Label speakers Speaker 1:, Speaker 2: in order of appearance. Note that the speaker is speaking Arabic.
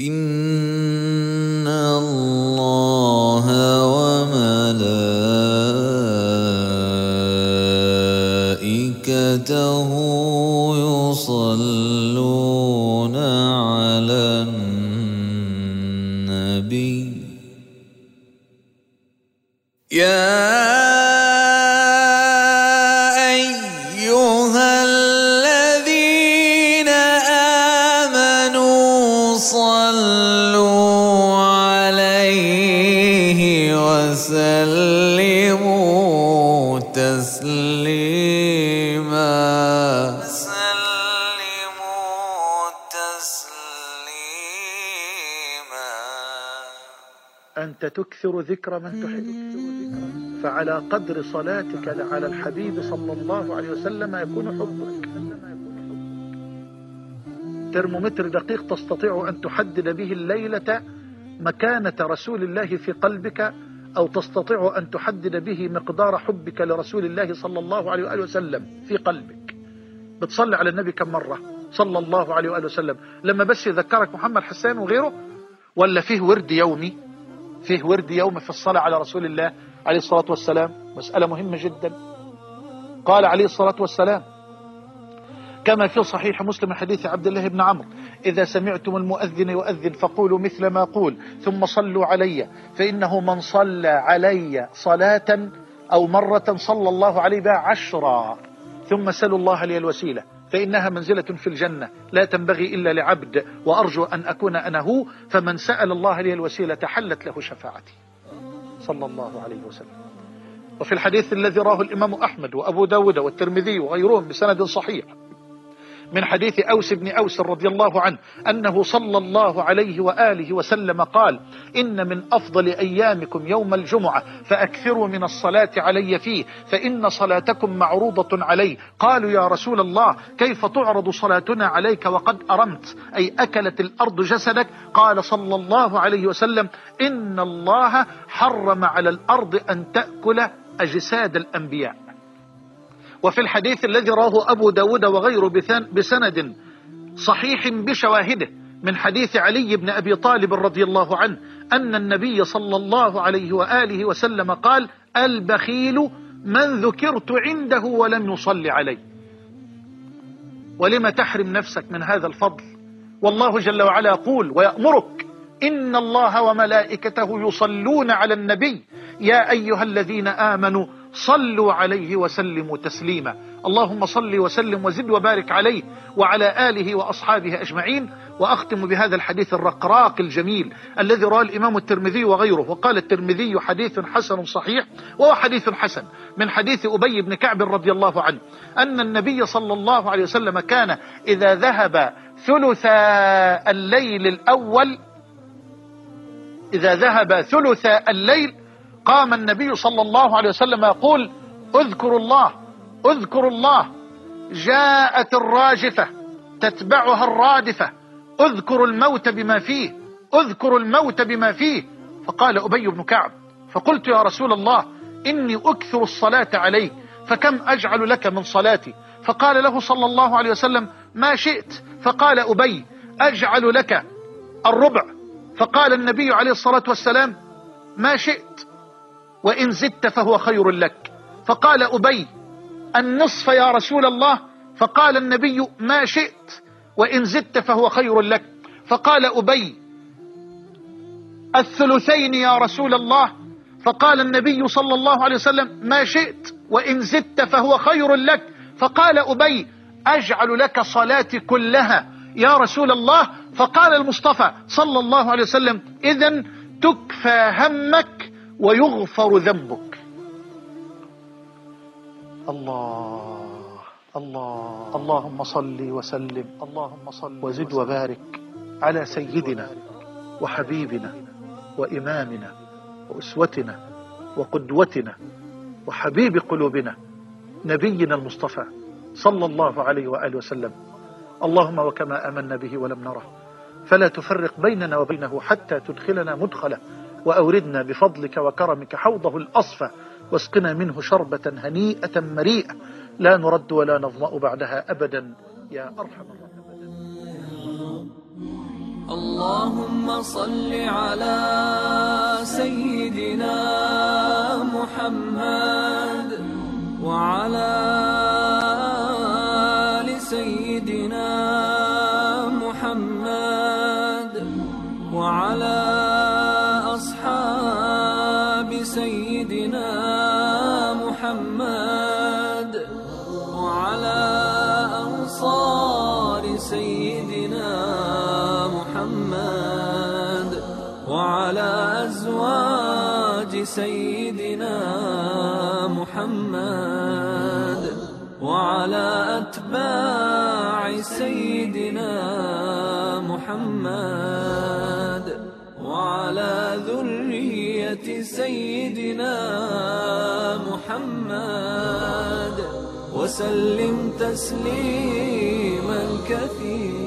Speaker 1: إن عليه وسلموا تسليما. سلموا تسليما
Speaker 2: أنت تكثر ذكر من تحب. فعلى قدر صلاتك على الحبيب صلى الله عليه وسلم يكون حبك. ترمومتر دقيق تستطيع أن تحدد به الليلة مكانة رسول الله في قلبك أو تستطيع أن تحدد به مقدار حبك لرسول الله صلى الله عليه وآله وسلم في قلبك. بتصلي على النبي كم مرة؟ صلى الله عليه وآله وسلم. لما بس يذكرك محمد حسان وغيره؟ ولا فيه ورد يومي؟ فيه ورد يومي في الصلاة على رسول الله عليه الصلاة والسلام؟ مسألة مهمة جدا. قال عليه الصلاة والسلام كما في صحيح مسلم حديث عبد الله بن عمرو إذا سمعتم المؤذن يؤذن فقولوا مثل ما قول ثم صلوا علي. فإنه من صلى علي صلاة أو مرة صلى الله عليه بها عشرا. ثم سلوا الله لي الوسيلة. فإنها منزلة في الجنة لا تنبغي إلا لعبد وأرجو أن أكون أنا هو. فمن سأل الله لي الوسيلة حلت له شفاعتي. صلى الله عليه وسلم. وفي الحديث الذي راه الإمام أحمد وأبو داود والترمذي وغيرهم بسند صحيح من حديث أوس بن أوس رضي الله عنه أنه صلى الله عليه وآله وسلم قال إن من أفضل أيامكم يوم الجمعة فأكثروا من الصلاة علي فيه فإن صلاتكم معروضة علي. قالوا يا رسول الله كيف تعرض صلاتنا عليك وقد أرمت؟ أي أكلت الأرض جسدك؟ قال صلى الله عليه وسلم إن الله حرم على الأرض أن تأكل أجساد الأنبياء. وفي الحديث الذي راه أبو داود وغيره بسند صحيح بشواهده من حديث علي بن أبي طالب رضي الله عنه أن النبي صلى الله عليه وآله وسلم قال البخيل من ذكرت عنده ولم يصلي علي ولم تحرم نفسك من هذا الفضل؟ والله جل وعلا يقول ويأمرك إن الله وملائكته يصلون على النبي. يا أيها الذين آمنوا صلوا عليه وسلموا تسليما. اللهم صل وسلم وزد وبارك عليه وعلى آله وأصحابه أجمعين. وأختم بهذا الحديث الرقراق الجميل الذي رأى الإمام الترمذي وغيره. وقال الترمذي حديث حسن صحيح وهو حديث حسن من حديث أبي بن كعب رضي الله عنه أن النبي صلى الله عليه وسلم كان إذا ذهب ثلث الليل الأول إذا ذهب ثلث الليل قام النبي صلى الله عليه وسلم يقول اذكروا الله اذكروا الله جاءت الراجفة تتبعها الرادفة اذكروا الموت بما فيه اذكروا الموت بما فيه. فقال أبي بن كعب فقلت يا رسول الله إني أكثر الصلاة عليك فكم أجعل لك من صلاتي؟ فقال له صلى الله عليه وسلم ما شئت. فقال أبي أجعل لك الربع. فقال النبي عليه الصلاة والسلام ما شئت. وإن زدت فهو خير لك. فقال أبي النصف يا رسول الله. فقال النبي ما شئت وإن زدت فهو خير لك. فقال أبي الثلثين يا رسول الله. فقال النبي صلى الله عليه وسلم ما شئت وإن زدت فهو خير لك. فقال أبي أجعل لك صلاتي كلها يا رسول الله. فقال المصطفى صلى الله عليه وسلم إذا تكفى همك ويغفر ذنبك. الله الله اللهم صل وسلم اللهم صل وزد وبارك على سيدنا وحبيبنا وإمامنا وأسوتنا وقدوتنا وحبيب قلوبنا نبينا المصطفى صلى الله عليه وآله وسلم. اللهم وكما آمنا به ولم نره. فلا تفرق بيننا وبينه حتى تدخلنا مدخله. وأوردنا بفضلك وكرمك حوضه الأصفى واسقنا منه شربة هنيئة مريئة. لا نرد ولا نظمأ بعدها أبدا. يا أرحم الراحمين.
Speaker 3: اللهم صل على سيدنا محمد وعلى آل سيدنا محمد وعلى أصحاب سيدنا محمد وعلى أزواج سيدنا محمد وعلى أتباع سيدنا محمد وعلى ذرية سيدنا محمد وسلم تسليما كثيرا.